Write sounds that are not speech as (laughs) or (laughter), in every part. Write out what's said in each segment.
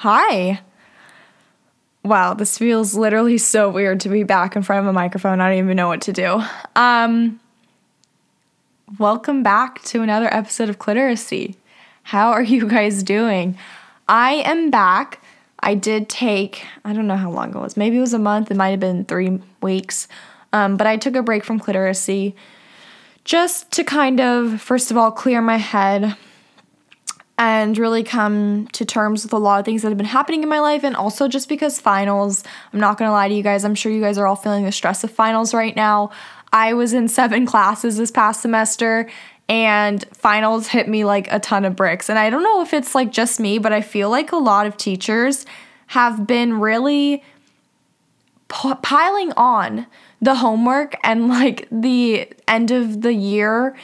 Hi. Wow, this feels literally so weird to be back in front of a microphone. I don't even know what to do. Um, welcome back to another episode of Cliteracy. How are you guys doing? I am back. I did take, I don't know how long it was. Maybe it was a month. It might have been three weeks. Um, but I took a break from Cliteracy just to kind of, first of all, clear my head and really come to terms with a lot of things that have been happening in my life. And also just because finals i'm not going to lie to you guys i'm sure you guys are all feeling the stress of finals right now. I was in (laughs) seven classes this past semester and finals hit me like a ton of bricks. And i don't know if it's like just me but i feel like a lot of teachers have been really p- piling on the homework and like the end of the year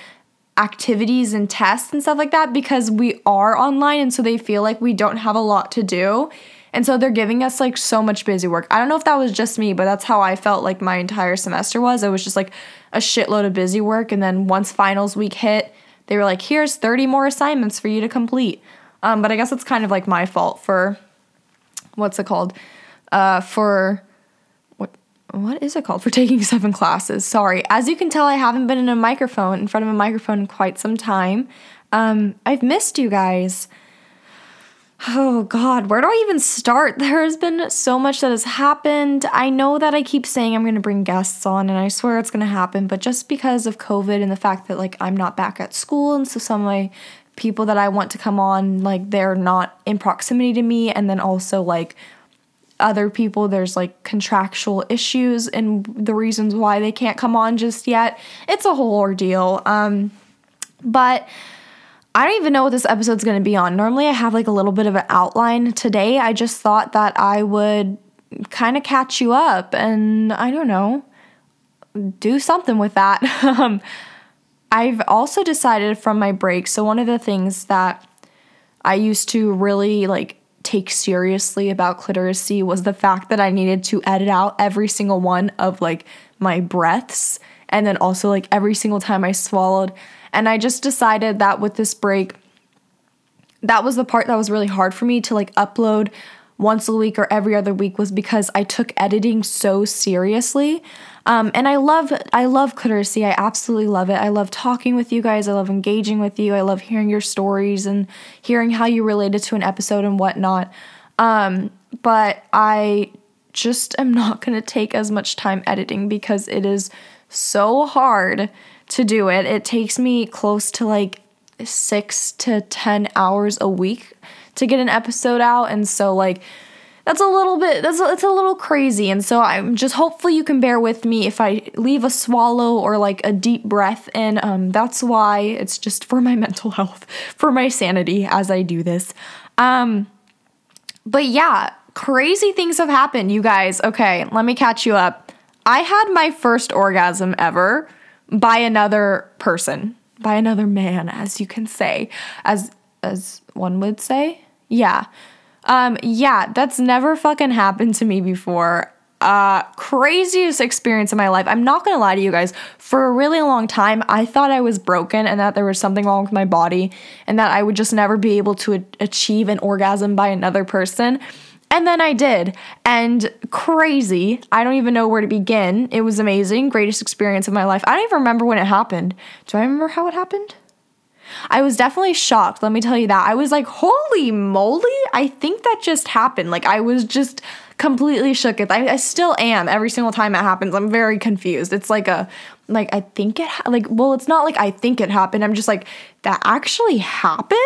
activities and tests and stuff like that because we are online and so they feel like we don't have a lot to do. And so they're giving us like so much busy work. I don't know if that was just me, but that's how I felt like my entire semester was. It was just like a shitload of busy work. And then once finals week hit, they were like, here's 30 more assignments for you to complete. Um, but I guess it's kind of like my fault for what's it called? Uh, for what is it called for taking (laughs) seven classes? Sorry. As you can tell i haven't been in a microphone in front of a microphone in quite some time. Um, i've missed you guys. Oh god. Where do i even start? (laughs) There has been so much that has happened. I know that i keep saying i'm going to bring guests on and i swear it's going to happen but just because of covid and the fact that like i'm not back at school and so some of my people that i want to come on like they're not in proximity to me and then also like other people there's like contractual issues and the reasons why they can't come on just yet. It's a whole ordeal. Um but I don't even know what this episode's going to be on. Normally I have like a little bit of an outline. Today I just thought that I would kind of catch you up and I don't know, do something with that. (laughs) um I've also decided from my break. So one of the things that I used to really like take seriously about cliteracy was the fact that I needed to edit out every single one of like my breaths and then also like every single time I swallowed. And I just decided that with this break, that was the part that was really hard for me to like upload once a week or every other week was because I took editing so seriously. Um, and I love I love Cliteracy. I absolutely love it. I love talking with you guys. I love engaging with you. I love hearing your stories and hearing how you related to an episode and whatnot. Um, but I just am not (laughs) gonna take as much time editing because it is so hard to do it. It takes me close to like six to ten hours a week to get an episode out, and so like that's a little bit that's it's a little crazy. And so i'm just hopefully you can bear with me if i leave a swallow or like a deep breath and um, that's why it's just for my (laughs) mental health for my sanity as i do this. Um, but yeah crazy things have happened you guys. Okay let me catch you up. I had my first orgasm ever by another person by another man as you can say as as one would say. Yeah um, yeah, that's never fucking happened to me before. Uh, craziest experience in my life. I'm not gonna lie to you guys. For a really long time, I thought I was broken and that there was something wrong with my body and that I would just never be able to achieve an orgasm by another person. And then I did. And crazy. I don't even know where to begin. It was amazing. Greatest experience of my life. I don't even remember when it happened. Do I remember how it happened? I was definitely shocked. Let me tell you that. I was like, holy moly, I think that just happened. Like, I was just completely shook. I, I still am every single time it happens. I'm very confused. It's like a, like, I think it, ha- like, well, it's not like I think it happened. I'm just like, that actually happened?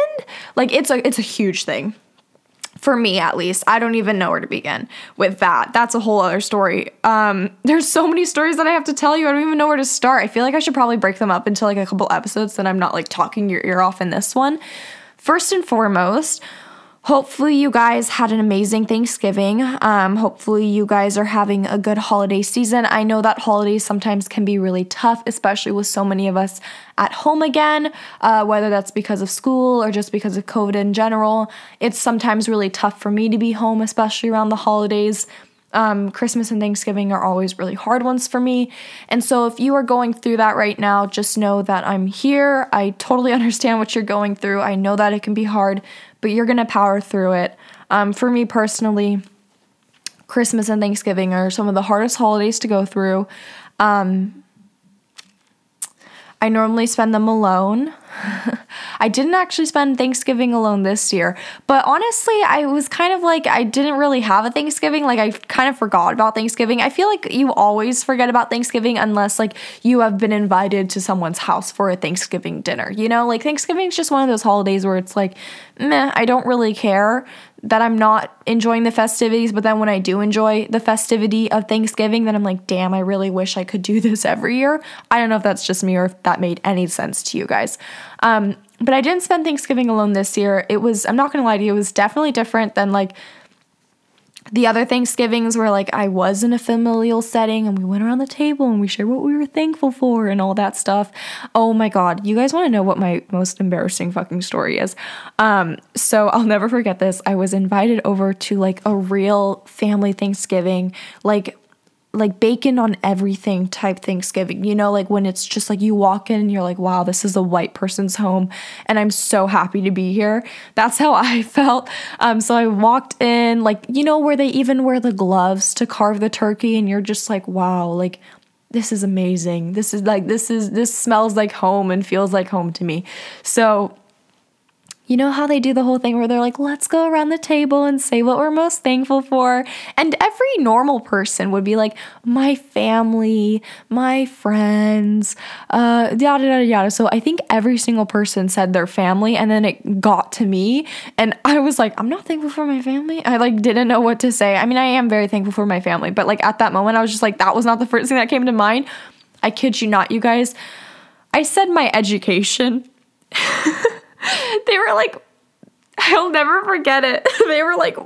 Like, it's a, it's a huge thing for me at least i don't even know where to begin with that. That's a whole other story. Um there's so many stories that i have to tell you. I don't even know where to start. I feel like i should probably break them up into like a couple episodes that i'm not like talking your ear off in this one. First and foremost Hopefully, you guys had an amazing Thanksgiving. Um, hopefully, you guys are having a good holiday season. I know that holidays sometimes can be really tough, especially with so many of us at home again, uh, whether that's because of school or just because of COVID in general. It's sometimes really tough for me to be home, especially around the holidays. Um, Christmas and Thanksgiving are always really hard ones for me. And so, if you are going through that right now, just know that I'm here. I totally (laughs) understand what you're going through. I know that it can be hard, but you're gonna power through it. Um, for me personally, Christmas and Thanksgiving are some of the hardest holidays to go through. Um, I normally spend them alone. (laughs) I didn't actually spend Thanksgiving alone this year, but honestly, I was kind of like, I didn't really have a Thanksgiving. Like, I kind of forgot about Thanksgiving. I feel like you always forget about Thanksgiving unless, like, you have been invited to someone's house for a Thanksgiving dinner. You know, like, Thanksgiving is just one of those holidays where it's like, meh, I don't really care that I'm not enjoying the festivities, but then when I do enjoy the festivity of Thanksgiving, then I'm like, damn, I really wish I could do (laughs) this every year. I don't know if that's just me or if that made any sense to you guys. Um, but I didn't spend Thanksgiving alone this year. It was, I'm not gonna lie to you, it was definitely different than like the other Thanksgivings where like I was in a familial setting and we went around the table and we shared what we were thankful for and all that stuff. Oh my god, you guys want to know what my most embarrassing fucking story is? Um so I'll never forget this. I was invited over to like a real family Thanksgiving, like like bacon on everything type Thanksgiving. You know, like when it's just like you walk in and you're like, wow, this is a white person's home and I'm so happy to be here. That's how I (laughs) felt. Um, so I walked in, like, you know, where they even wear the gloves to carve the turkey, and you're just like, wow, like this is amazing. This is like this is this smells like home and feels like home to me. So you know how they do the whole thing where they're like, let's go around the table and say what we're most thankful for? And every normal person would be like, my family, my friends, uh, yada, yada, yada. So I think every single person said their family, and then it got to me, and I was like, I'm not thankful for my family. I like didn't know what to say. I mean, I am very thankful for my family, but like at that moment, I was just like, that was not the first thing that came to mind. I kid you not, you guys. I said my education. (laughs) (laughs) they were like, I'll never forget it. (laughs) they were like,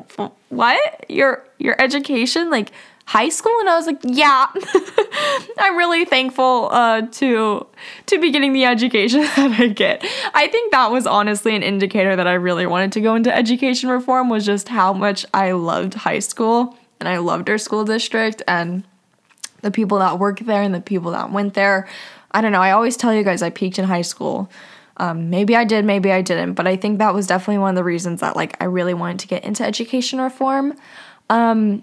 "What? Your your education, like high school?" And I was like, "Yeah." (laughs) I'm really thankful uh, to to be getting the education that I get. I think that was honestly an indicator that I really wanted to go into education reform was just how much I loved high school and I loved our school district and the people that work there and the people that went there. I don't know. I always tell you guys I peaked in high school. Um, maybe I did, maybe I didn't, but I think that was definitely one of the reasons that like I really wanted to get into education reform. Um,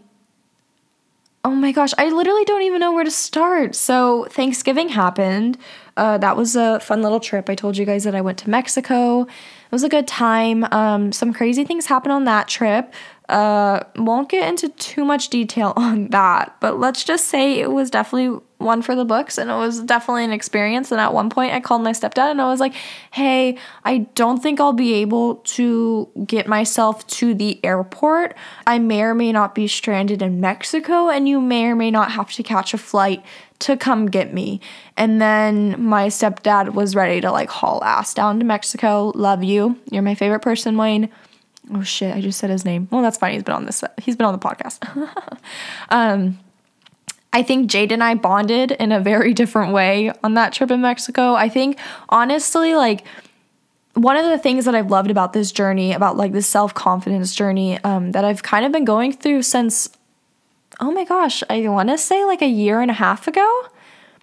oh my gosh, I literally don't even know where to start. So Thanksgiving happened. Uh, that was a fun little trip. I told you guys that I went to Mexico. It was a good time. Um, some crazy things happened on that trip. Uh, won't get into too much detail (laughs) on that, but let's just say it was definitely one for the books and it was definitely an experience. And at one point, I called my stepdad and I was like, hey, I don't think I'll be able to get myself to the airport. I may or may not be stranded in Mexico, and you may or may not have to catch a flight to come get me. And then my stepdad was ready to like haul ass down to Mexico. Love you. You're my favorite person, Wayne. Oh shit, I just said his name. Well, that's fine. He's been on this. He's been on the podcast. (laughs) um, I think Jade and I bonded in a very different way on that trip in Mexico. I think honestly, like one of the things that I've loved about this journey, about like this self confidence journey, um, that I've kind of been going through since, oh my gosh, I want to say like a year and a half ago.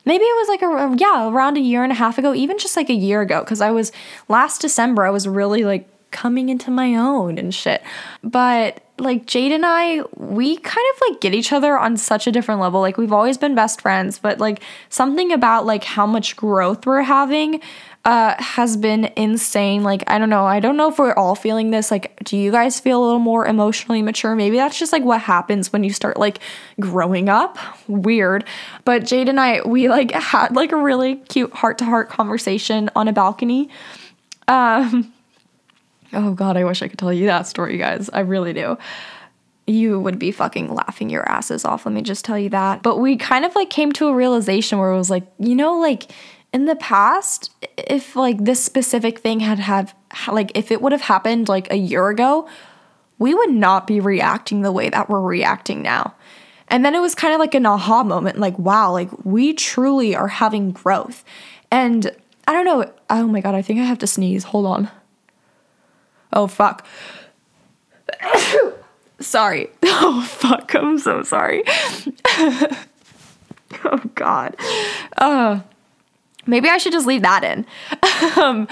Maybe it was like a yeah, around a year and a half ago, even just like a year ago, because I was last December. I was really like coming into my own and shit. But like Jade and I, we kind of like get each other on such a different level. Like we've always been best friends, but like something about like how much growth we're having uh has been insane. Like I don't know, I don't know if we're all feeling this. Like do you guys feel a little more emotionally mature? Maybe that's just like what happens when you start like growing up. Weird. But Jade and I, we like had like a really cute heart-to-heart conversation on a balcony. Um Oh god, I wish I could tell you that story, guys. I really do. You would be fucking laughing your asses off, let me just tell you that. But we kind of like came to a realization where it was like, you know, like in the past, if like this specific thing had have like if it would have happened like a year ago, we would not be reacting the way that we're reacting now. And then it was kind of like an aha moment, like, wow, like we truly are having growth. And I don't know, oh my god, I think I have to sneeze. Hold on. Oh, fuck. (coughs) sorry. (laughs) Oh, fuck. I'm so sorry. (laughs) oh, God. Uh, maybe I should just leave that in. (laughs) um,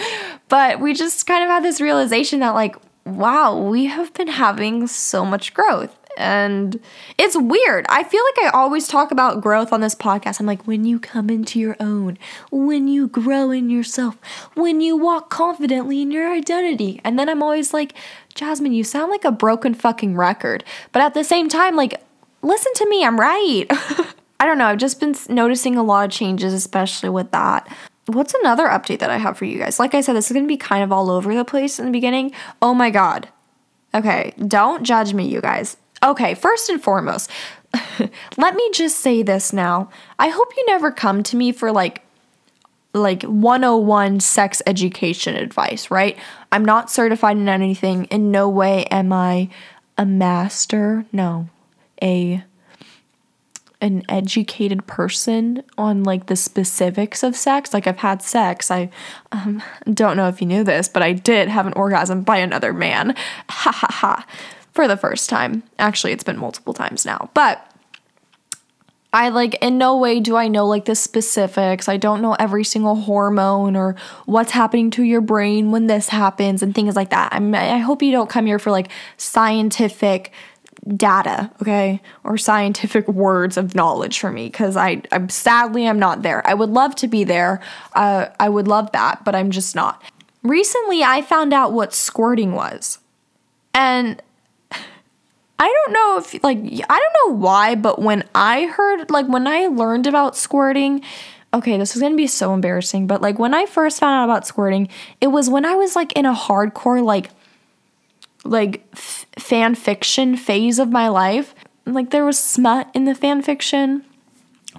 but we just kind of had this realization that, like, wow, we have been having so much growth. And it's weird. I feel like I always talk about growth on this podcast. I'm like, when you come into your own, when you grow in yourself, when you walk confidently in your identity. And then I'm always like, Jasmine, you sound like a broken fucking record. But at the same time, like, listen to me, I'm right. (laughs) I don't know. I've just been noticing a lot of changes, especially with that. What's another update that I have for you guys? Like I said, this is to be kind of all over the place in the beginning. Oh my God. Okay, don't judge me, you guys. Okay, first and foremost, (laughs) let me just say this now. I hope you never come to me for like like 101 sex education advice, right? I'm not certified in anything. In no way am I a master. No. A an educated person on like the specifics of sex. Like I've had sex. I um, (laughs) don't know if you knew this, but I did have an orgasm by another man. (laughs) Ha ha ha for the first time. Actually, it's been multiple times now. But I like in no way do I know like the specifics. I don't know every single hormone or what's happening to your brain when this happens and things like that. I'm, I hope you don't come here for like scientific data, okay, or scientific words of knowledge for me because I, I'm sadly I'm not there. I would love to be there. Uh, I would love that, but I'm just not. Recently, I found out what squirting was, and I don't know if like I don't know why, but when I heard like when I learned about squirting, okay, this is to be so embarrassing, but like when I first found out about squirting, it was when I was like in a hardcore like like f- fan fiction phase of my life. Like there was smut in the fan fiction,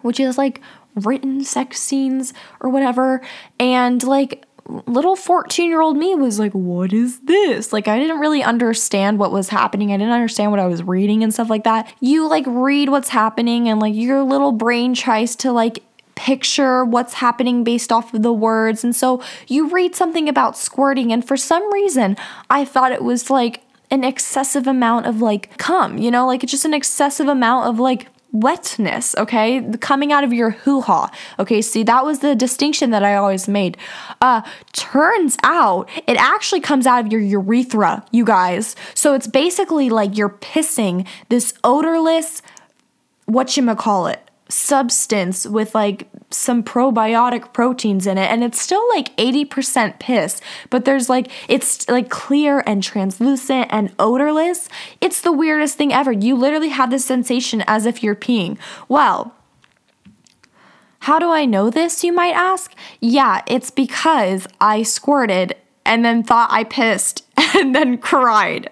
which is like written sex scenes or whatever, and like little 14 year old me was like, What is this? Like, I didn't really understand what was happening. I didn't understand what I was reading and stuff like that. You like read what's happening, and like your little brain tries to like picture what's happening based off of the words. And so you read something about squirting, and for some reason, I thought it was like an excessive amount of like cum, you know, like it's just an excessive amount of like wetness, okay? Coming out of your hoo ha. Okay, see, that was the distinction that I always made. Uh, turns out it actually comes out of your urethra, you guys. So it's basically like you're pissing this odorless, what you call it, substance with like some probiotic proteins in it and it's still like 80% piss but there's like it's like clear and translucent and odorless. It's the weirdest thing ever. You literally have this sensation as if you're peeing. Well how do I know this you might ask? Yeah it's because I squirted and then thought I pissed (laughs) and then cried.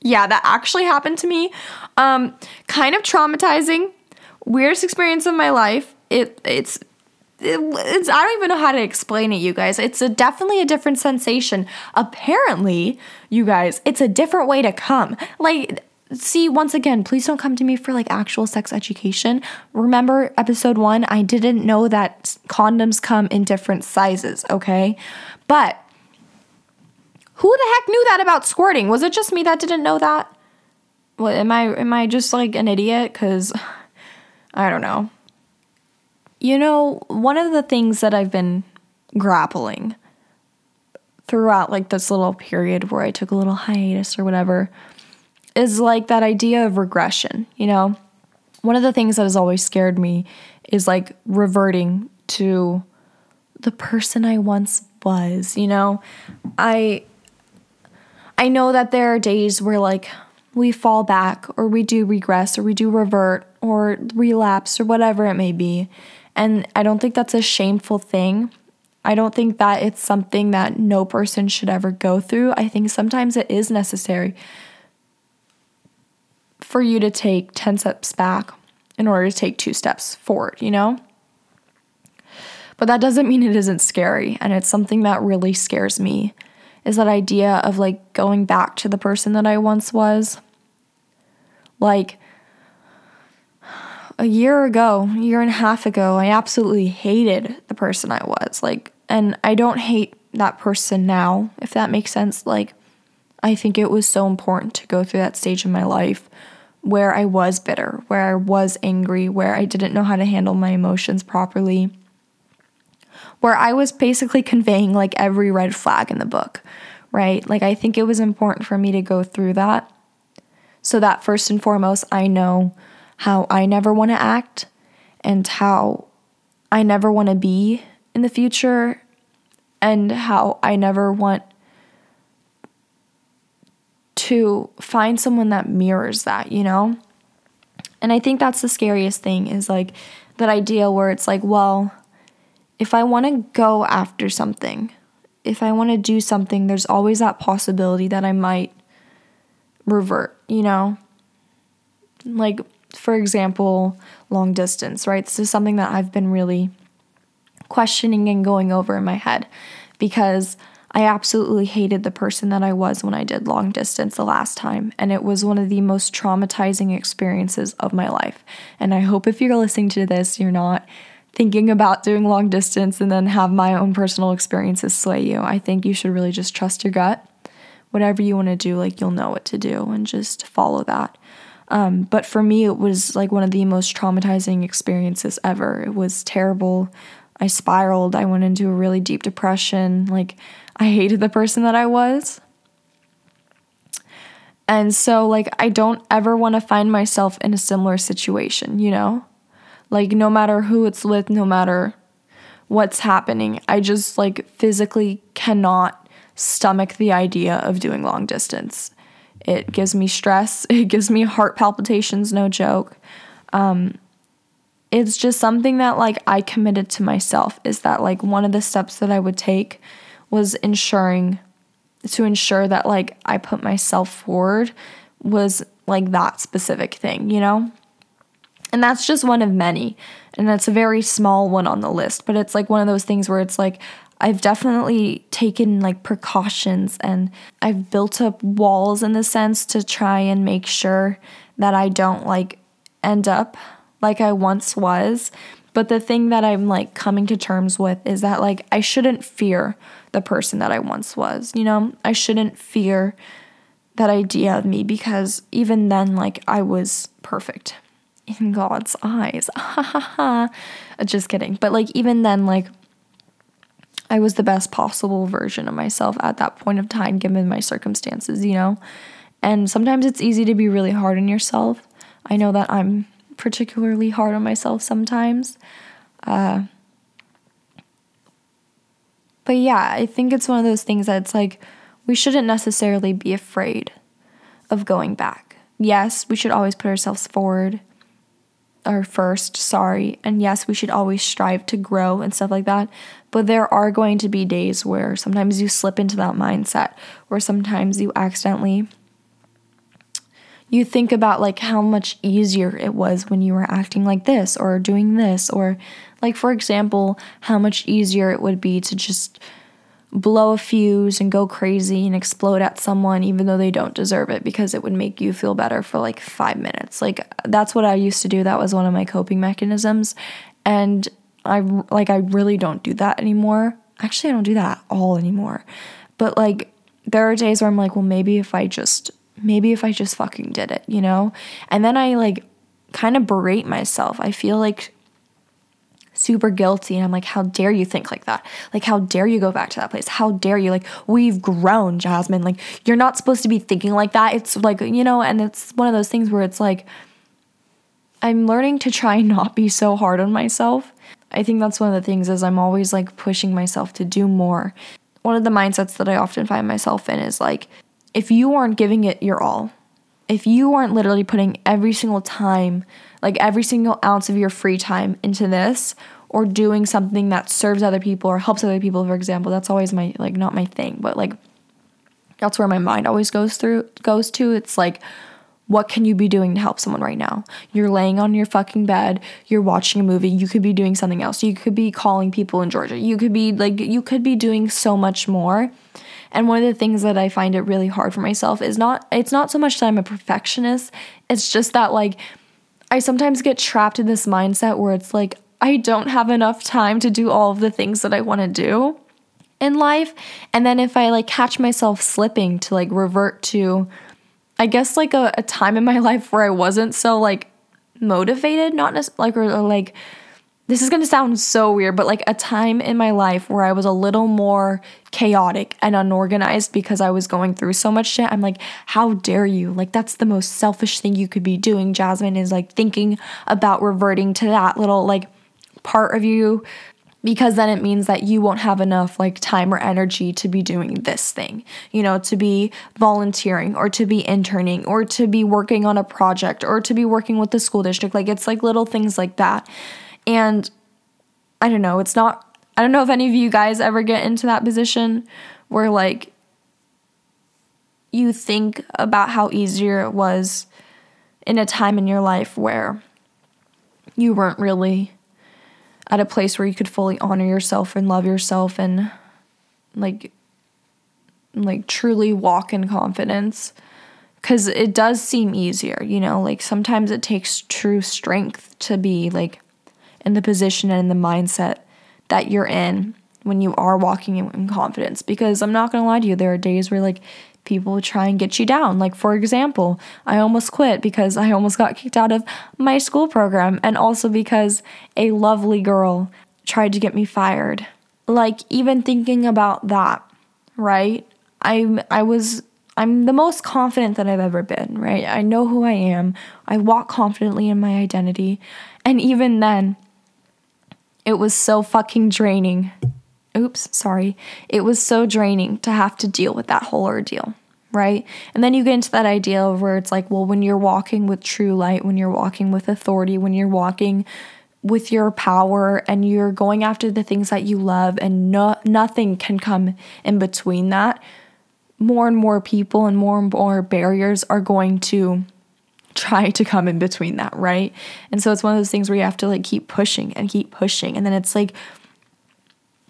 Yeah, that actually happened to me. Um, kind of traumatizing, weirdest experience of my life. It it's it, it's I don't even know how to explain it, you guys. It's a definitely a different sensation. Apparently, you guys, it's a different way to come. Like see once again please don't come to me for like actual sex education remember episode 1 i didn't know that condoms come in different sizes okay but who the heck knew that about squirting? Was it just me that didn't know that? What am I am I just like an idiot cuz I don't know. You know, one of the things that I've been grappling throughout like this little period where I took a little hiatus or whatever is like that idea of regression, you know? One of the things that has always scared me is like reverting to the person I once was, you know? I I know that there are days where like we fall back or we do regress or we do revert or relapse or whatever it may be. And I don't think that's a shameful thing. I don't think that it's something that no person should ever go through. I think sometimes it is necessary for you to take 10 steps back in order to take two steps forward, you know? But that doesn't mean it isn't scary. And it's something that really scares me is that idea of like going back to the person that I once was. Like a year ago, a year and a half ago, I absolutely hated the person I was. Like, and I don't hate that person now, if that makes sense. Like, I think it was so important to go through that stage in my life where I was bitter, where I was angry, where I didn't know how to handle my emotions properly where I was basically conveying like every red flag in the book, right? Like, I think it was important for me to go through that so that first and foremost, I know how I never want to act and how I never want to be in the future and how I never want to find someone that mirrors that, you know? And I think that's the scariest thing is like that idea where it's like, well, if I want to go after something, if I want to do something, there's always that possibility that I might revert, you know? Like, for example, long distance, right? This is something that I've been really questioning and going over in my head because I absolutely hated the person that I was when I did long distance the last time. And it was one of the most traumatizing experiences of my life. And I hope if you're listening to this, you're not thinking about doing long distance and then have my own personal experiences sway you. I think you should really just trust your gut whatever you want to do, like you'll know what to do and just follow that. Um, but for me, it was like one of the most traumatizing experiences ever. It was terrible. I spiraled. I went into a really deep depression. Like, I hated the person that I was. And so, like, I don't ever want to find myself in a similar situation, you know? Like, no matter who it's with, no matter what's happening, I just, like, physically cannot stomach the idea of doing long distance. It gives me stress, (laughs) it gives me heart palpitations, no joke. Um, it's just something that like I committed to myself is that like one of the steps that I would take was ensuring to ensure that like I put myself forward was like that specific thing, you know? And that's just one of many. And that's a very small one on the list, but it's like one of those things where it's like I've definitely taken like precautions and I've built up walls in the sense to try and make sure that I don't like end up like I once was. But the thing that I'm like coming to terms with is that like I shouldn't fear the person that I once was. You know, I shouldn't fear that idea of me because even then, like I was perfect in God's eyes. (laughs) Ha ha ha. Just kidding. But like even then, like I was the best possible version of myself at that point of time, given my circumstances, you know? And sometimes it's easy to be really hard on yourself. I know that I'm particularly hard on myself sometimes. Uh, but yeah, I think it's one of those things that it's like we shouldn't necessarily be afraid of going back. Yes, we should always put ourselves forward or first, sorry. And yes, we should always strive to grow and stuff like that. But there are going to be days where sometimes you slip into that mindset, where sometimes you accidentally you think about like how much easier it was when you were acting like this or doing this or like for example, how much easier it would be to just blow a fuse and go crazy and explode at someone even though they don't deserve it because it would make you feel better for like 5 minutes. Like that's what I used to do. That was one of my coping mechanisms and I like I really don't do that anymore. Actually, I don't do that at all anymore. But like there are days where I'm like, well, maybe if I just maybe if I just fucking did it, you know? And then I like kind of berate myself. I feel like super guilty and I'm like how dare you think like that? Like how dare you go back to that place? How dare you? Like we've grown, Jasmine. Like you're not supposed to be thinking like that. It's like, you know, and it's one of those things where it's like I'm learning to try (laughs) not be so hard on myself. I think that's one of the things is I'm always like pushing myself to do more. One of the mindsets that I often find myself in is like if you aren't giving it your all, if you aren't literally putting every single time, like every single ounce of your free time into this or doing something that serves other people or helps other people, for example, that's always my like not my thing, but like that's where my mind always goes through goes to. It's like what can you be doing to help someone right now? You're laying on your fucking bed, you're watching a movie, you could be doing something else. You could be calling people in Georgia. You could be like you could be doing so much more. And one of the things that I find it really hard for myself is not it's not so much that I'm a perfectionist, it's just that like I sometimes get trapped in this mindset where it's like I don't have enough time to do all of the things that I want to do in life. And then if I like catch myself slipping to like revert to I guess like a, a time in my (laughs) life where I wasn't so like motivated, not necessarily like or, or like this is going to sound so weird, but like a time in my life where I was a little more chaotic and unorganized because I was going through so much shit. I'm like, how dare you? Like, that's the most selfish thing you could be doing. Jasmine is like thinking about reverting to that little like part of you because then it means that you won't have enough like time or energy to be doing this thing, you know, to be volunteering or to be interning or to be working on a project or to be working with the school district. Like, it's like little things like that. And I don't know, it's not, I don't know if any of you guys ever get into that position where like you think about how easier it was in a time in your life where you weren't really at a place where you could fully honor yourself and love yourself and like like truly walk in confidence cuz it does seem easier, you know, like sometimes it takes true strength to be like in the position and in the mindset that you're in when you are walking in confidence. Because I'm not gonna lie to you, there are days where like people try and get you down. Like, for example, I almost quit because I almost got kicked out of my school program, and also because a lovely girl tried to get me fired. Like, even thinking about that, right? I I was I'm the most confident that I've ever been, right? I know who I am. I walk confidently in my identity. And even then, it was so fucking draining. Oops, sorry. It was so draining to have to deal with that whole ordeal, right? And then you get into that idea where it's like, well, when you're walking with true light, when you're walking with authority, when you're walking with your power and you're going after the things that you love and no, nothing can come in between that, more and more people and more and more barriers are going to try to come in between that, right? And so it's one of those things where you have to like keep pushing and keep pushing. And then it's like,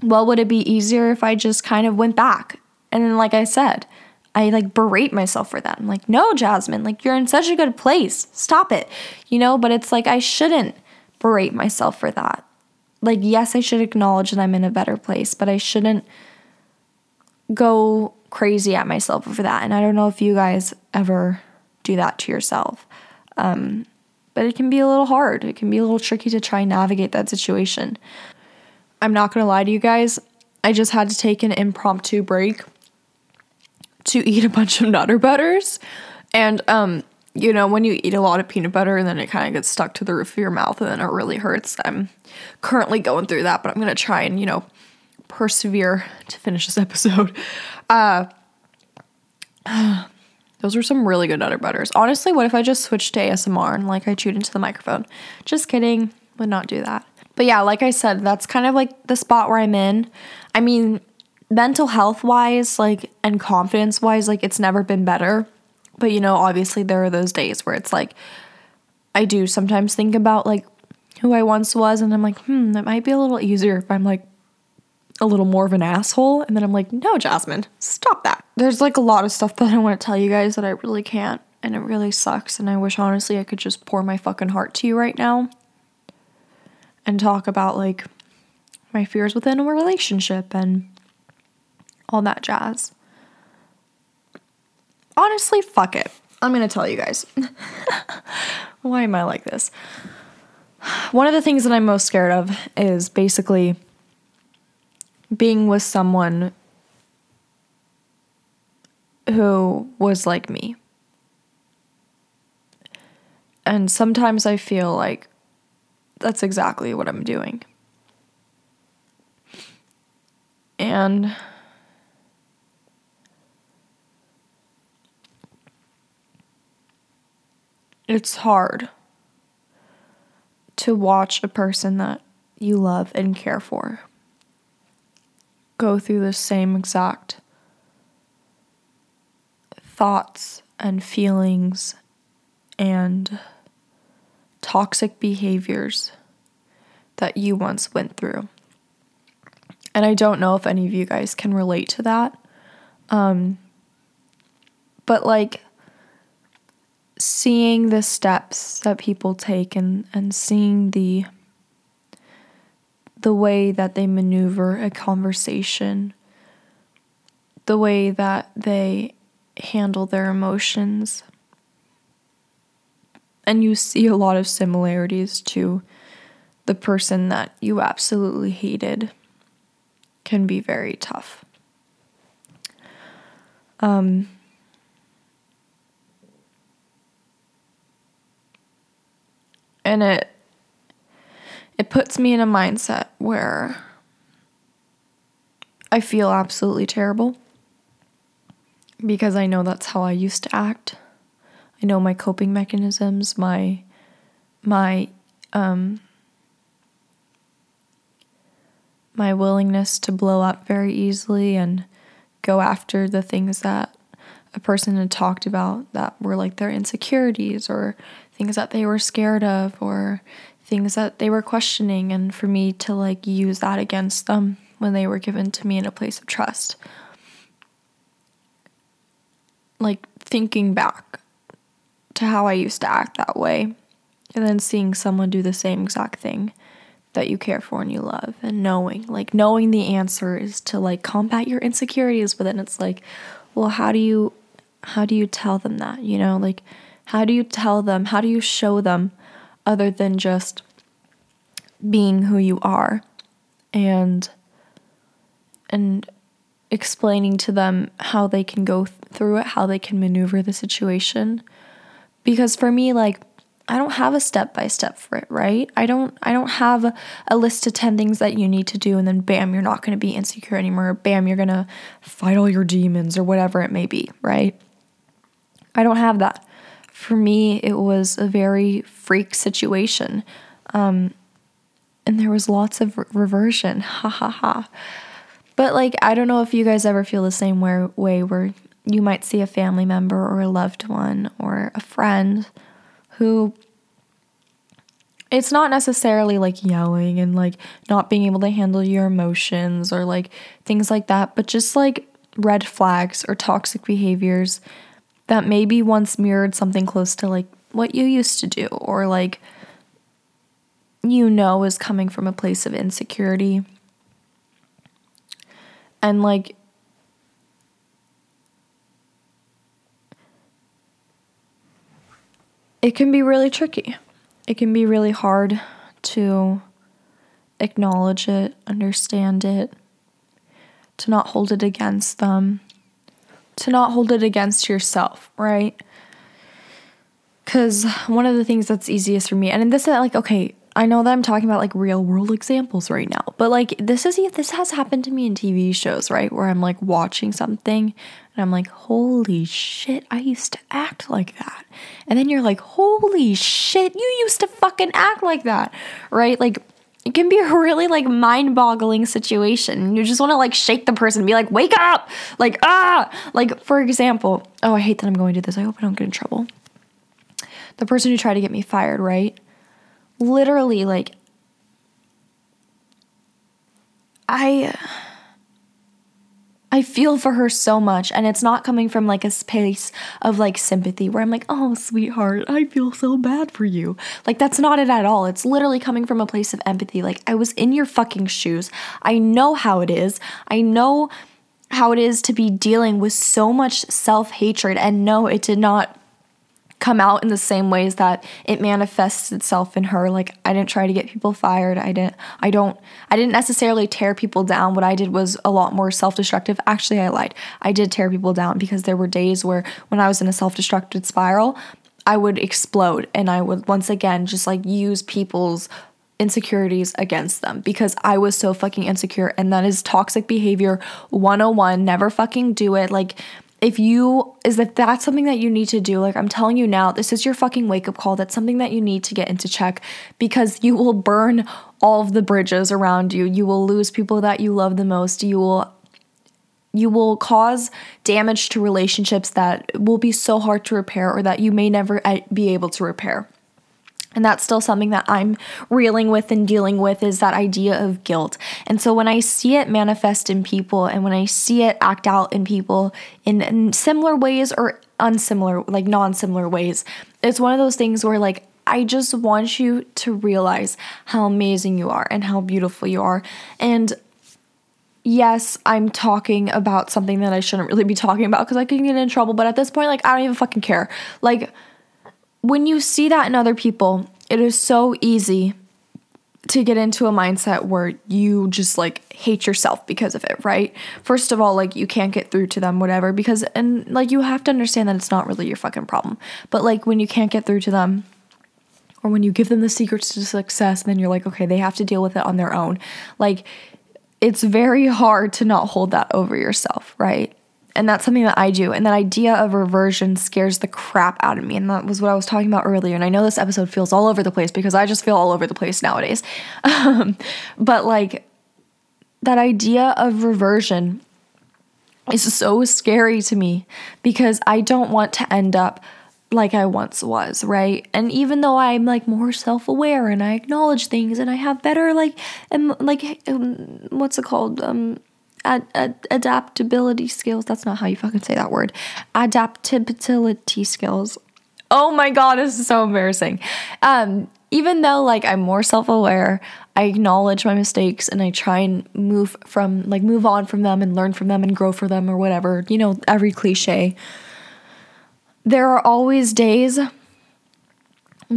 well, would it be easier if I just kind of went back? And then, like I said, I like berate myself for that. I'm like, no, Jasmine, like you're in such a good place. Stop it. You know, but it's like I shouldn't berate myself for that. Like, yes, I should acknowledge that I'm in a better place, but I shouldn't go crazy at myself for that. And I don't know if you guys ever do that to yourself. Um, but it can be a little hard. It can be a little tricky to try and navigate that situation. I'm not gonna lie to you guys. I just had to take an impromptu break to eat a bunch of Nutter Butters. And, um, you know, when you eat a lot of peanut butter and then it kind of gets stuck to the roof of your mouth and then it really hurts. I'm currently going through that, but I'm gonna try and, you know, persevere to finish this (laughs) episode. Uh, (sighs) those are some really good Nutter Butters. Honestly, what if I just switched to ASMR and like I chewed into the microphone? Just kidding, would not do that. But yeah, like I said, that's kind of like the spot where I'm in. I mean, mental health wise, like, and confidence wise, like, it's never been better. But you know, obviously, there are those days where it's like, I do sometimes think about like who I once was, and I'm like, hmm, it might be a little easier if I'm like a little more of an asshole. And then I'm like, no, Jasmine, stop that. There's like a lot of stuff that I want to tell you guys that I really can't. And it really sucks. And I wish honestly I could just pour my fucking heart to you right now and talk about like my fears within a relationship and all that jazz. Honestly, fuck it. I'm gonna tell you guys. (laughs) Why am I like this? One of the things that I'm most scared of is basically being with someone who was like me. And sometimes I feel like that's exactly what I'm doing. And it's hard to watch a person that you love and care for go through the same exact thoughts and feelings and toxic behaviors that you once went through. And I don't know if any of you guys can relate to that. Um, but like seeing the steps that people take and, and seeing the the way that they maneuver a conversation, the way that they handle their emotions. And you see a lot of similarities to the person that you absolutely hated can be very tough. Um, and it it puts me in a mindset where I feel absolutely terrible because I know that's how I used to act. I know my coping mechanisms, my my um my willingness to blow up very easily and go after the things that a person had talked about that were like their insecurities or things that they were scared of or things that they were questioning and for me to like use that against them when they were given to me in a place of trust. Like thinking back to how I used to act that way. And then seeing someone do the same exact thing that you care for and you love and knowing like knowing the answer is to like combat your insecurities but then it's like well how do you how do you tell them that you know? Like how do you tell them how do you show them other than just being who you are? And and explaining to them how they can go through it how they can maneuver the situation because for me like I don't have a step by step for it, right? I don't I don't have a, a, list of 10 things that you need to do and then bam, you're not going to be insecure anymore. Bam, you're going to fight all your demons or whatever it may be, right? I don't have that. For me, it was a very freak situation. Um, and there was lots of re- reversion. (laughs) Ha ha ha. But like I don't know if you guys ever feel the same way, way where you might see a family member or a loved one or a friend who it's not necessarily like yelling and like not being able to handle your emotions or like things like that, but just like red flags or toxic behaviors that maybe once mirrored something close to like what you used to do or like you know is coming from a place of insecurity. And like it can be really tricky. It can be really hard to acknowledge it, understand it, to not hold it against them, to not hold it against yourself, right? Because one of the things that's easiest for me, and this is like, okay, I know that I'm talking about like real world examples right now, but like this is this has happened to me in TV shows, right? Where I'm like watching something and I'm like, holy shit, I used to act like that. And then you're like, holy shit, you used to fucking act like that, right? Like it can be a really like mind-boggling situation. You just want to like shake the person, be like, "Wake up!" Like ah, like for example, oh, I hate that I'm going to do this. I hope I don't get in trouble. The person who tried to get me fired, right? Literally like I I feel for her so much and it's not coming from like a space of like sympathy where I'm like, "Oh, sweetheart, I feel so bad for you." Like that's not it at all. It's literally coming from a place of empathy. Like I was in your fucking shoes. I know how it is. I know how it is to be dealing with so much self-hatred and no, it did not come out in the same ways that it manifests itself in her. Like i didn't try to get people fired. I didn't i don't i didn't necessarily tear people down. What i did was a lot more self-destructive. Actually i lied. I did tear people down because there were days where when i was in a self-destructive spiral i would explode and i would once again just like use people's insecurities against them because I was so fucking insecure. And that is toxic behavior 101 never fucking do it. Like if you is that that's something that you need to do. Like i'm telling you now this is your fucking wake up call. That's something that you need to get into check because you will burn all of the bridges around you. You will lose people that you love the most. You will you will cause damage to relationships that will be so hard to repair or that you may never uh, be able to repair and that's still something that I'm reeling with and dealing with is that idea of guilt. And so when I see it manifest in people and when I see it act out in people in, in similar ways or unsimilar, like non similar ways, it's one of those things where, like, I just want you to realize how amazing you are and how beautiful you are. And yes, I'm talking about something that I shouldn't really be talking about because I can get in trouble, but at this point, like, I don't even fucking care. Like, when you see that in other people, it is so easy to get into a mindset where you just like hate yourself because of it, right? First of all, like you can't get through to them, whatever, because, and like you have to understand that it's not really your fucking problem. But like when you can't get through to them, or when you give them the secrets to success, then you're like, okay, they have to deal with it on their own. Like, it's very hard to not hold that over yourself, right? And that's something that I do. And that idea of reversion scares the crap out of me. And that was what I was talking about earlier. And I know this episode feels all over the place because I just feel all over the place nowadays. (laughs) Um, but like that idea of reversion is so scary to me because I don't want to end up like I once was, right? And even though I'm like more self-aware and I acknowledge things and I have better like and like um, what's it called um ad- ad- adaptability skills. That's not how you fucking say that word. Adaptability skills. Oh my god, this is so embarrassing. Um even though like I'm more self-aware, I acknowledge my mistakes and I try and move from like move on from them and learn from them and grow for them or whatever. You know, every cliche there are always days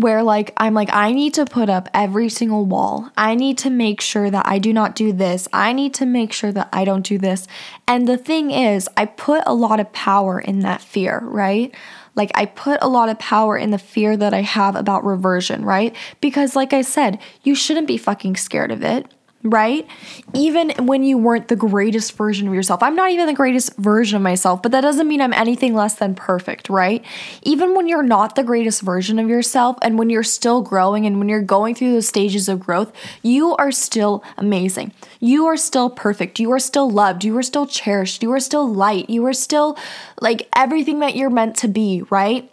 where like I'm like I need to put up every single wall. I need to make sure that I do not do this. I need to make sure that I don't do this. And the thing is, I put a lot of power in that fear, right? Like I put a lot of power in the fear that I have about reversion, right? Because like I said, you shouldn't be fucking scared of it right? Even when you weren't the greatest version of yourself. I'm not even the greatest version of myself, but that doesn't mean I'm anything less than perfect, right? Even when you're not the greatest version of yourself and when you're still growing and when you're going through those stages of growth, you are still amazing. You are still perfect. You are still loved. You are still cherished. You are still light. You are still like everything that you're meant to be, right?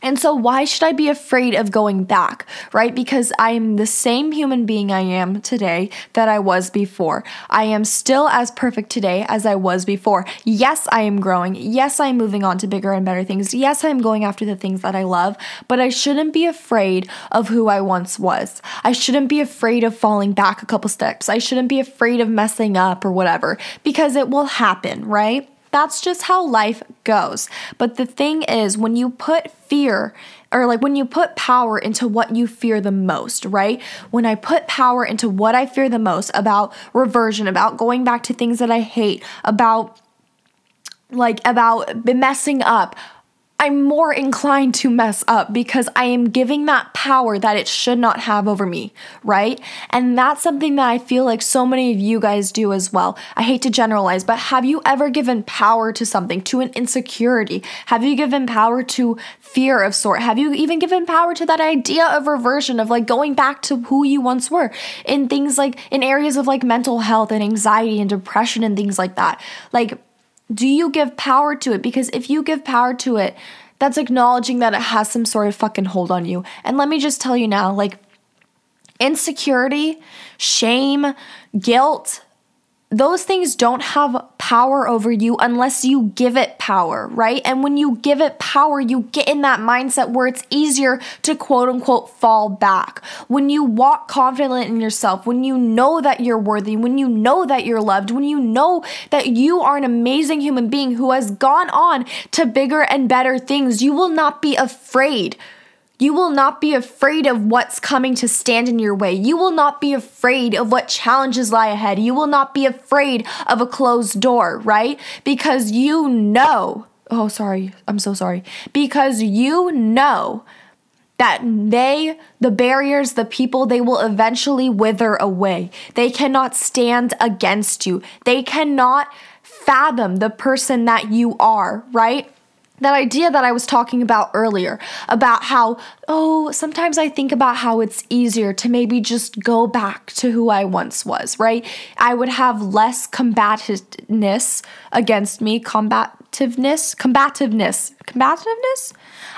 And so, why should I be afraid of going back, right? Because I am the same human being I am today that I was before. I am still as perfect today as I was before. Yes, I am growing. Yes, I am moving on to bigger and better things. Yes, I am going after the things that I love, but I shouldn't be afraid of who I once was. I shouldn't be afraid of falling back a couple steps. I shouldn't be afraid of messing up or whatever because it will happen, right? That's just how life goes. But the thing is, when you put fear or like when you put power into what you fear the most, right? When I put power into what I fear the most about reversion, about going back to things that I hate, about like about messing up, I'm more inclined to mess up because I am giving that power that it should not have over me, right? And that's something that I feel like so many of you guys do as well. I hate to generalize, but have you ever given power to something, to an insecurity? Have you given power to fear of sort? Have you even given power to that idea of reversion, of like going back to who you once were in things like in areas of like mental health and anxiety and depression and things like that? Like, do you give power to it? Because if you give power to it, that's acknowledging that it has some sort of fucking hold on you. And let me just tell you now like, insecurity, shame, guilt, those things don't have power over you unless you give it power, right? And when you give it power, you get in that mindset where it's easier to quote unquote fall back. When you walk confident in yourself, when you know that you're worthy, when you know that you're loved, when you know that you are an amazing human being who has gone on to bigger and better things, you will not be afraid you will not be afraid of what's coming to stand in your way. You will not be afraid of what challenges lie ahead. You will not be afraid of a closed door, right? Because you know, oh, sorry, I'm so sorry. Because you know that they, the barriers, the people, they will eventually wither away. They cannot stand against you. They cannot fathom the person that you are, right? That idea that I was talking about earlier about how, oh, sometimes I think about how it's easier to maybe just go back to who I once was, right? I would have less combativeness against me, combativeness, combativeness, combativeness.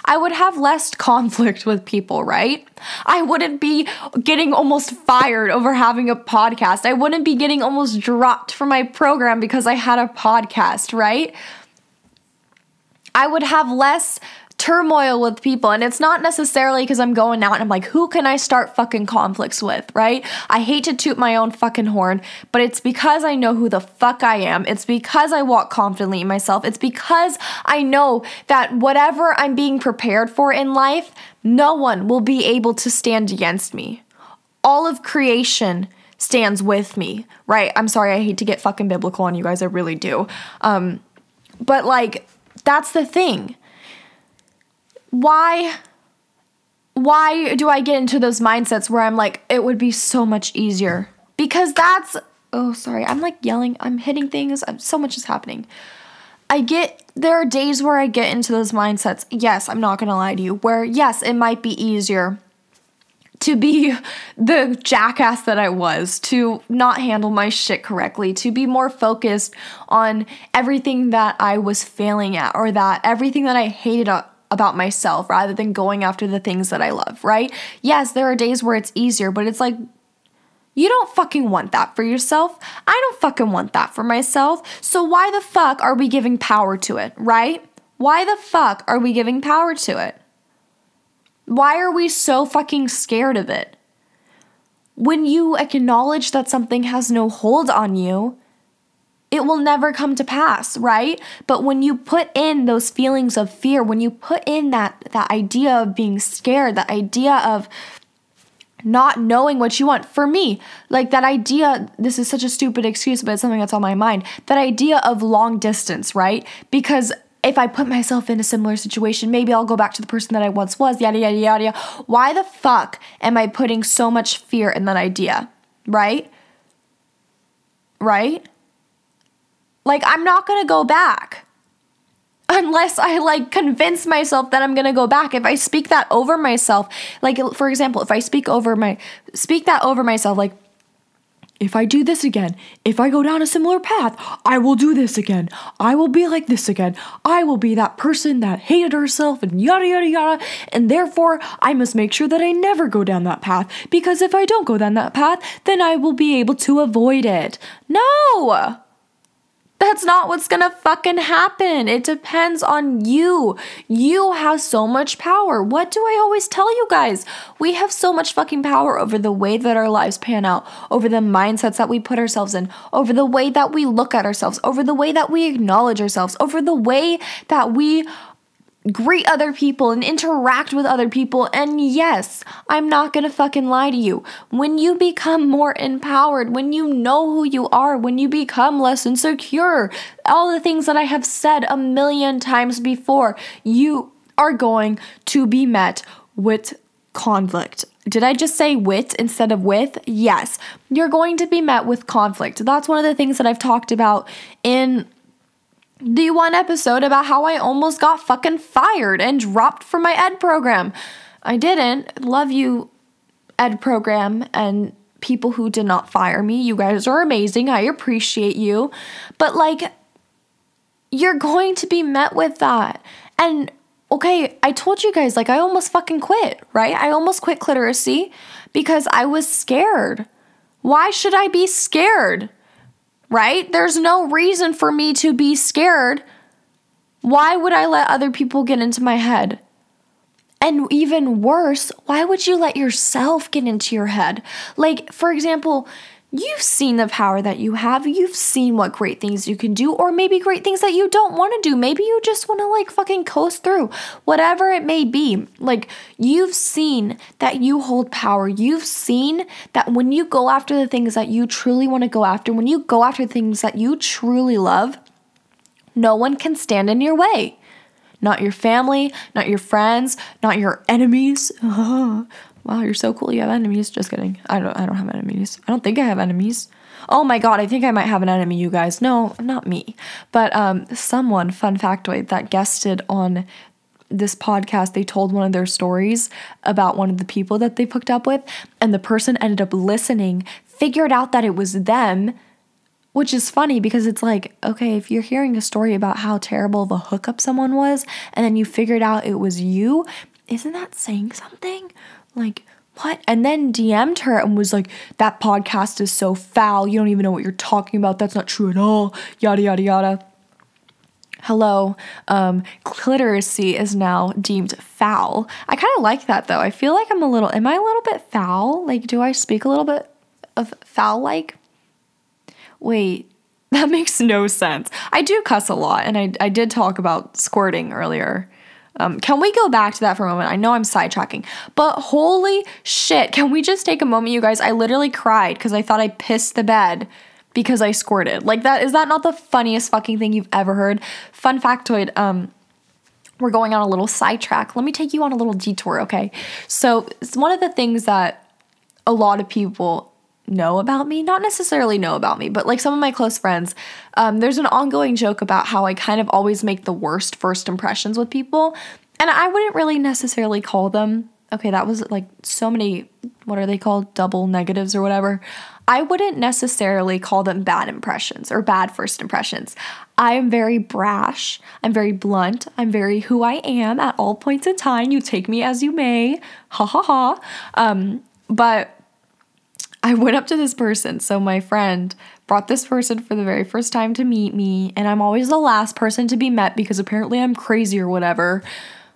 I would have less (laughs) conflict with people, right? I wouldn't be getting almost fired over having a podcast. I wouldn't be getting almost dropped from my program because I had a podcast, right? I would have less turmoil with people. And it's not necessarily because I'm going out and I'm like, who can I start fucking conflicts with, right? I hate to toot my own fucking horn, but it's because I know who the fuck I am. It's because I walk confidently in myself. It's because I know that whatever I'm being prepared for in life, no one will be able to stand against me. all of creation stands with me, right? I'm sorry, I hate to get fucking biblical on you guys, I really do. Um, but like, that's the thing. Why why do I get into those mindsets where I'm like, it would be so much easier? Because that's, oh, sorry, I'm like yelling, I'm hitting things, I'm, so much is happening. I get, there are days where I get into those mindsets. Yes, I'm not gonna lie to you, where yes, it might be easier to be the jackass that I was, to not handle my shit correctly, to be more focused on everything that I was failing at or that everything that I hated about myself rather than going after the things that I love, right? Yes, there are days where it's easier, but it's like, you don't fucking want that for yourself. I don't fucking want that for myself. So why the fuck are we giving power to it, right? Why the fuck are we giving power to it? Why are we so fucking scared of it? When you acknowledge that something has no hold on you, it will never come to pass, right? But when you put in those feelings of fear, when you put in that that idea of being scared, that idea of not knowing what you want. For me, like that idea, this is such a stupid excuse, but it's something that's on my mind. That idea of long distance, right? Because if I put myself in a similar situation, maybe I'll go back to the person that I once was, yada, yada, yada, yada. Why the fuck am I putting so much fear in that idea, right? Right? Like, I'm not gonna go back unless I like convince myself that I'm gonna go back. If I speak that over myself, like for example, if I speak over my speak that over myself, like if I do this again, if I go down a similar path, I will do this again. I will be like this again. I will be that person that hated herself and yada yada yada. And therefore, I must make sure that I never go down that path because if I don't go down that path, then I will be able to avoid it. No! That's not what's gonna fucking happen. It depends on you. You have so much power. What do I always tell you guys? We have so much fucking power over the way that our lives pan out, over the mindsets that we put ourselves in, over the way that we look at ourselves, over the way that we acknowledge ourselves, over the way that we greet other people and interact with other people. And yes, I'm not gonna fucking lie to you. When you become more empowered, when you know who you are, when you become less insecure, all the things that I have said a million times before, you are going to be met with conflict. Did I just say wit instead of with? Yes. You're going to be met with conflict. That's one of the things that I've talked about in the one episode about how I almost got fucking fired and dropped from my ed program. I didn't. Love you, ed program, and people who did not fire me. You guys are amazing. I appreciate you. But, like, you're going to be met with that. And, okay, I told you guys, like, I almost fucking quit, right? I almost quit Cliteracy because I was scared. Why should I be scared? Right? There's no reason for me to be scared. Why would I let other people get into my head? And even worse, why would you let yourself get into your head? Like, for example, You've seen the power that you have. You've seen what great things you can do, or maybe great things that you don't want to do. Maybe you just want to like fucking coast through, whatever it may be. Like, you've seen that you hold power. You've seen that when you go after the things that you truly want to go after, when you go after things that you truly love, no one can stand in your way. Not your family, not your friends, not your enemies. (laughs) Wow, you're so cool. You have enemies. Just kidding. I don't I don't have enemies. I don't think I have enemies. Oh my god, I think I might have an enemy, you guys. No, not me. But um someone, fun factoid, that guested on this podcast, they told one of their stories about one of the people that they hooked up with, and the person ended up listening, figured out that it was them, which is funny because it's like, okay, if you're hearing a story about how terrible of a hookup someone was, and then you figured out it was you, isn't that saying something? Like, what? And then DM'd her and was like, that podcast is so foul. You don't even know what you're talking about. That's not true at all. Yada, yada, yada. Hello, um, Cliteracy is now deemed foul. I kind of like that though. I feel like I'm a little, am I a little bit foul? Like, do I speak a little bit of foul like? Wait, (laughs) that makes no sense. I do cuss a lot, and I, I did talk about squirting earlier. Um, can we go back to that for a moment? I know I'm sidetracking, but holy shit, can we just take a moment, you guys? I literally cried because I thought I pissed the bed because I squirted. Like that is that not the funniest fucking thing you've ever heard? Fun factoid, um, we're going on a little sidetrack. Let me take you on a little detour, okay? So it's one of the things that a lot of people know about me, not necessarily know about me, but like some of my close friends, um, there's an ongoing joke about how I kind of always make the worst first impressions with people. And I wouldn't really necessarily call them, okay, that was like so many, what are they called? Double negatives or whatever. I wouldn't necessarily call them bad impressions or bad first impressions. I am very brash. I'm very blunt. I'm very who I am at all points in time. You take me as you may. Ha ha ha. Um, but I went up to this person. So my friend brought this person for the very first time to meet me, and I'm always the last person to be met because apparently I'm crazy or whatever.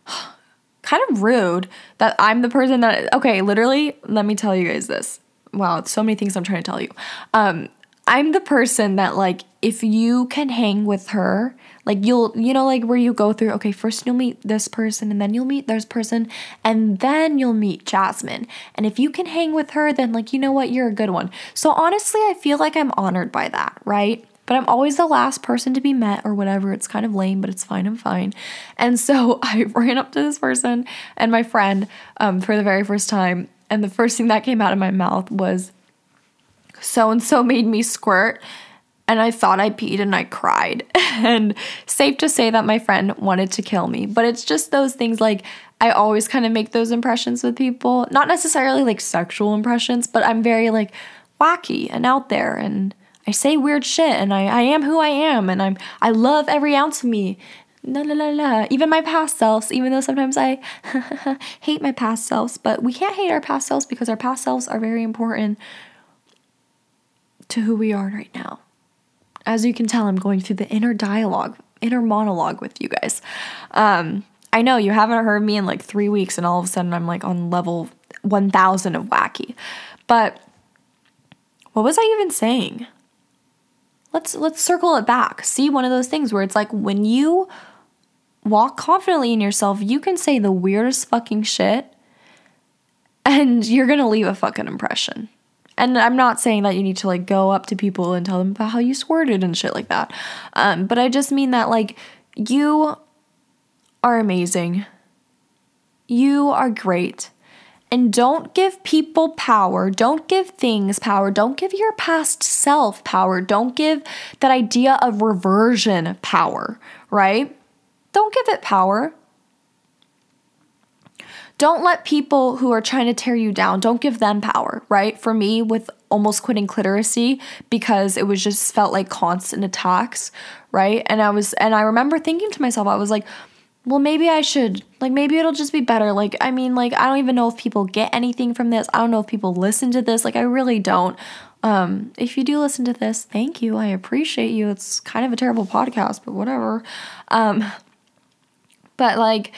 (sighs) kind of rude that I'm the person that okay, literally, let me tell you guys this. Wow, so many things I'm trying to tell you. Um, I'm the person that like if you can hang with her like you'll, you know, like where you go through, okay, first you'll meet this person and then you'll meet this person and then you'll meet Jasmine. And if you can hang with her, then like, you know what, you're a good one. So honestly, I feel like I'm honored by that, right? But I'm always the last person to be met or whatever. It's kind of lame, but it's fine. I'm fine. And so (laughs) I ran up to this person and my friend um, for the very first time. And the first thing that came out of my mouth was, so and so made me squirt and I thought I peed and I cried. (laughs) and safe to say that my friend wanted to kill me. But it's just those things like I always kind of make those impressions with people. Not necessarily like sexual impressions, but I'm very like wacky and out there and I say weird shit and I, I am who I am and I'm I love every ounce of me. La la la la. Even my past selves, even though sometimes I (laughs) hate my past selves, but we can't hate our past selves because our past selves are very important to who we are right now. As you can tell, I'm going through the inner dialogue, inner monologue with you guys. Um, I know you haven't heard me in like three weeks, and all of a sudden I'm like on level 1000 of wacky. But what was I even saying? Let's let's circle it back. See one of those things where it's like when you walk confidently in yourself, you can say the weirdest fucking shit and you're going to leave a fucking impression. And I'm not saying that you need to like go up to people and tell them about how you squirted and shit like that. Um, but I just mean that like you are amazing. You are great. And don't give people power. Don't give things power. Don't give your past self power. Don't give that idea of reversion power, right? Don't give it power. Don't let people who are trying to tear you down, don't give them power, right? For me, with almost quitting Cliteracy because it was just felt like constant attacks, right? And I was, and I remember thinking to myself, I was like, well, maybe I should, like, maybe it'll just be better. Like, I mean, like, I don't even know if people get anything from this. I don't know if people listen to this. Like, I really don't. Um, if you do listen to this, thank you. I appreciate you. It's kind of a terrible podcast, but whatever. Um, but like,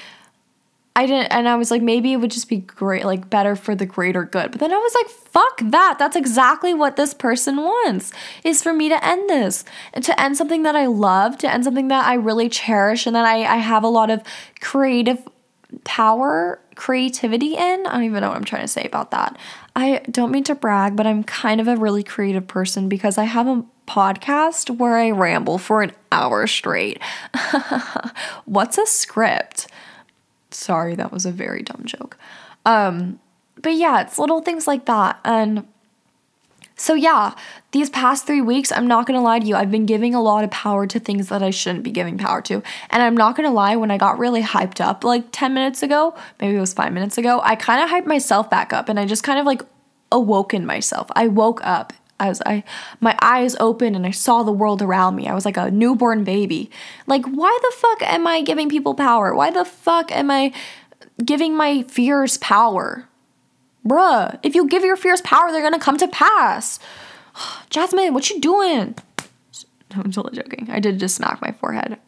I didn't, and I was like, maybe it would just be great, like better for the greater good. But then I was like, fuck that. That's exactly what this person wants is for me to end this to end something that I love, to end something that I really cherish and that I, I have a lot of creative power, creativity in. I don't even know what I'm trying to say about that. I don't mean to brag, but I'm kind of a really creative person because I have a podcast where I ramble for an hour straight. (laughs) What's a script? Sorry, that was a very dumb joke. Um, but yeah, it's little things like that. And so, yeah, these past three weeks, I'm not gonna lie to you, I've been giving a lot of power to things that I shouldn't be giving power to. And I'm not gonna lie, when I got really hyped up like 10 minutes ago, maybe it was five minutes ago, I kind of hyped myself back up and I just kind of like awoken myself. I woke up as I my eyes opened and I saw the world around me. I was like a newborn baby. Like why the fuck am I giving people power? Why the fuck am I giving my fears power? Bruh, if you give your fears power, they're gonna come to pass. (sighs) Jasmine, what you doing? (laughs) I'm totally joking. I did just smack my forehead.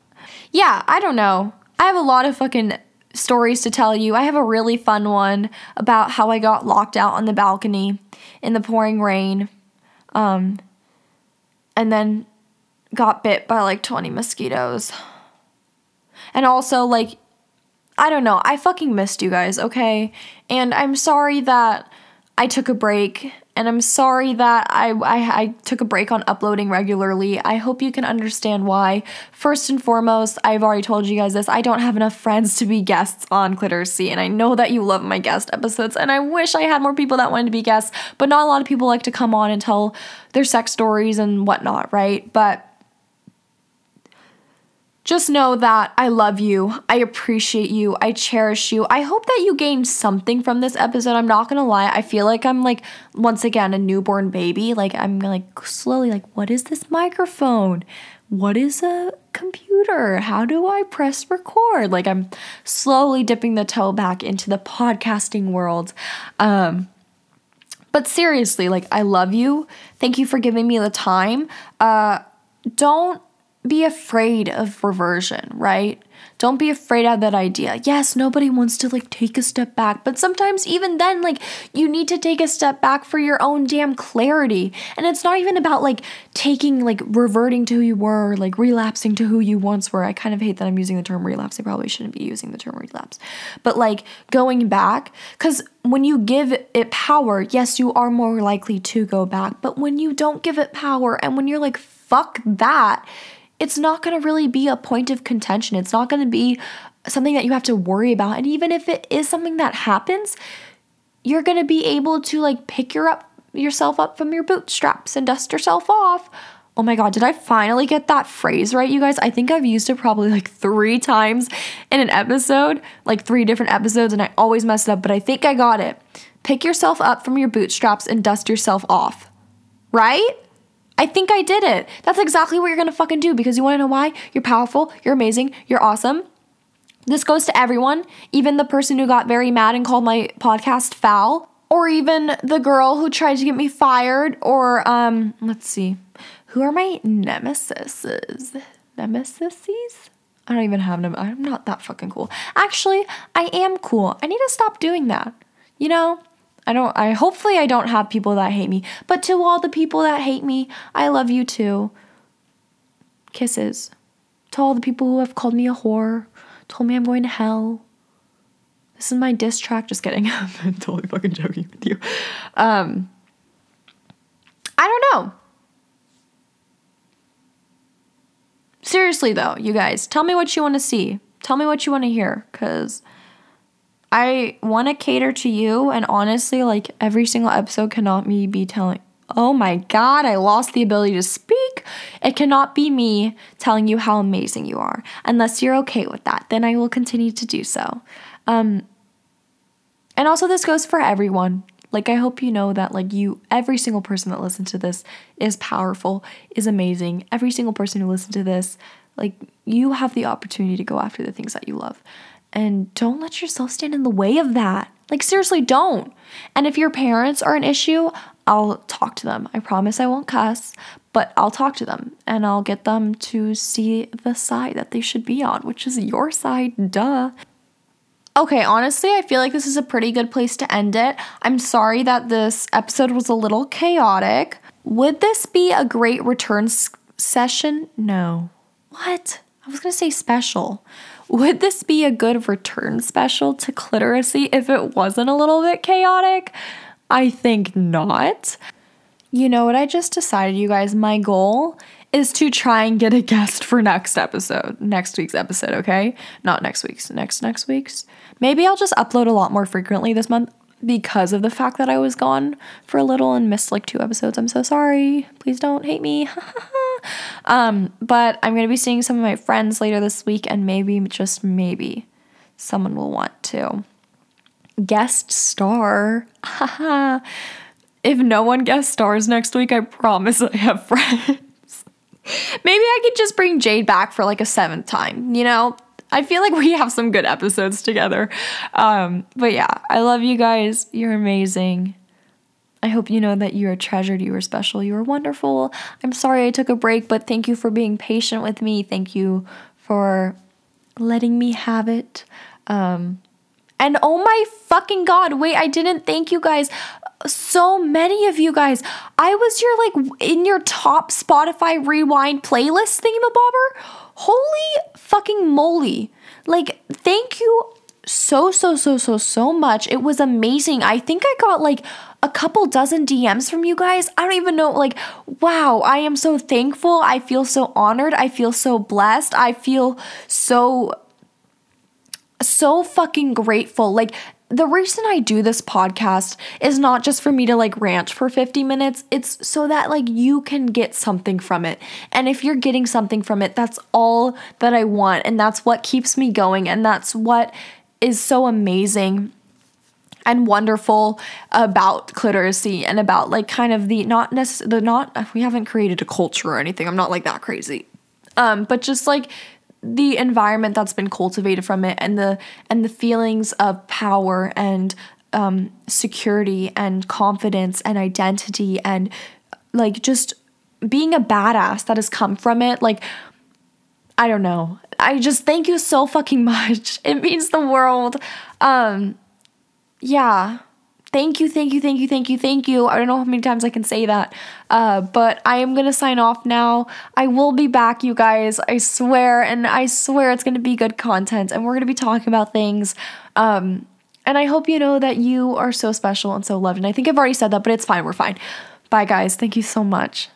Yeah, I don't know. I have a lot of fucking stories to tell you. I have a really fun one about how I got locked out on the balcony in the pouring rain um, and then got bit by like 20 mosquitoes. And also, like, I don't know. I fucking missed you guys, okay? And I'm sorry that I took a break and I'm sorry that I, I, I took a break on uploading regularly. I hope you can understand why. First and foremost, I've already told you guys this. I don't have enough friends to be guests on Cliteracy, and I know that you love my guest episodes, and I wish I had more people that wanted to be guests, but not a lot of people like to come on and tell their sex stories and whatnot, right? But just know that I love you. I appreciate you. I cherish you. I hope that you gained something from this episode. I'm not gonna lie. I feel like I'm like, once again, a newborn baby. Like, I'm like slowly, like, what is this microphone? What is a computer? How do I press record? Like, I'm slowly dipping the toe back into the podcasting world. Um, but seriously, like, I love you. Thank you for giving me the time. Uh, don't be afraid of reversion, right? Don't be afraid of that idea. Yes, nobody wants to like take a step back, but sometimes even then, like, you need to take a step back for your own damn clarity. And it's not even about like taking, like, reverting to who you were, like, relapsing to who you once were. I kind of hate that I'm using the term relapse. I probably shouldn't be using the term relapse. But like going back, because when you give it power, yes, you are more likely to go back. But when you don't give it power and when you're like, fuck that, it's not going to really be a point of contention. It's not going to be something that you have to worry about. And even if it is something that happens, you're going to be able to like pick your up yourself up from your bootstraps and dust yourself off. Oh my god, did I finally get that phrase right, you guys? I think I've used it probably like 3 times in an episode, like 3 different episodes and I always mess it up, but I think I got it. Pick yourself up from your bootstraps and dust yourself off. Right? I think I did it. That's exactly what you're gonna fucking do because you wanna know why? You're powerful, you're amazing, you're awesome. This goes to everyone, even the person who got very mad and called my podcast foul, or even the girl who tried to get me fired, or um, let's see, who are my nemesises? Nemesises? I don't even have them. I'm not that fucking cool. Actually, I am cool. I need to stop doing that. You know, I don't I hopefully I don't have people that hate me. But to all the people that hate me, I love you too. Kisses. To all the people who have called me a whore, told me I'm going to hell. This is my diss track. Just kidding. (laughs) I'm totally fucking joking with you. Um I don't know. Seriously though, you guys, tell me what you want to see. Tell me what you want to hear cuz I want to cater to you, and honestly, like every single episode cannot me be telling, oh my god, I lost the ability to speak. It cannot be me telling you how amazing you are. Unless you're okay with that, then I will continue to do so. Um, and also, this goes for everyone. Like, I hope you know that, like, you, every single person that listens to this is powerful, is amazing. Every single person who listens to this, like, you have the opportunity to go after the things that you love. And don't let yourself stand in the way of that. Like, seriously, don't. And if your parents are an issue, I'll talk to them. I promise I won't cuss, but I'll talk to them and I'll get them to see the side that they should be on, which is your side, duh. Okay, honestly, I feel like this is a pretty good place to end it. I'm sorry that this episode was a little chaotic. Would this be a great return s- session? No. What? I was gonna say special. Would this be a good return special to Cliteracy if it wasn't a little bit chaotic? I think not. You know what I just decided, you guys? My goal is to try and get a guest for next episode, next week's episode, okay? Not next week's, next next week's. Maybe I'll just upload a lot more frequently this month because of the fact that I was gone for a little and missed like two episodes. I'm so sorry. Please don't hate me. (laughs) um, but I'm going to be seeing some of my friends later this week, and maybe, just maybe, someone will want to guest star. (laughs) if no one guest stars next week, I promise I have (laughs) friends. maybe I could just bring Jade back for like a seventh time, you know? I feel like we have some good episodes together. Um, but yeah, I love you guys. You're amazing. I hope you know that you are treasured, you are special, you are wonderful. I'm sorry I took a break, but thank you for being patient with me. Thank you for letting me have it. Um, and oh my fucking god, wait, I didn't thank you guys. So many of you guys. I was your like in your top Spotify rewind playlist thingamabobber. Holy fucking moly. Like, thank you so, so, so, so, so much. It was amazing. I think I got like a couple dozen DMs from you guys. I don't even know. Like, wow, I am so thankful. I feel so honored. I feel so blessed. I feel so, so fucking grateful. Like, the reason I do this podcast is not just for me to like rant for 50 minutes. It's so that like you can get something from it. And if you're getting something from it, that's all that I want. And that's what keeps me going. And that's what is so amazing and wonderful about cliteracy and about like kind of the not necessarily the not we haven't created a culture or anything. I'm not like that crazy. Um, but just like the environment that's been cultivated from it and the and the feelings of power and um, security and confidence and identity and like just being a badass that has come from it like i don't know. I just thank you so fucking (laughs) much. It means the world. Um yeah thank you, thank you, thank you, thank you, thank you. I don't know how many times I can say that. Uh, but I am gonna sign off now. I will be back, you guys. I swear, and I swear it's gonna be good content, and we're gonna be talking about things. Um, and I hope you know that you are so special and so loved. And I think I've already said that, but it's fine. We're fine. Bye, guys. Thank you so much.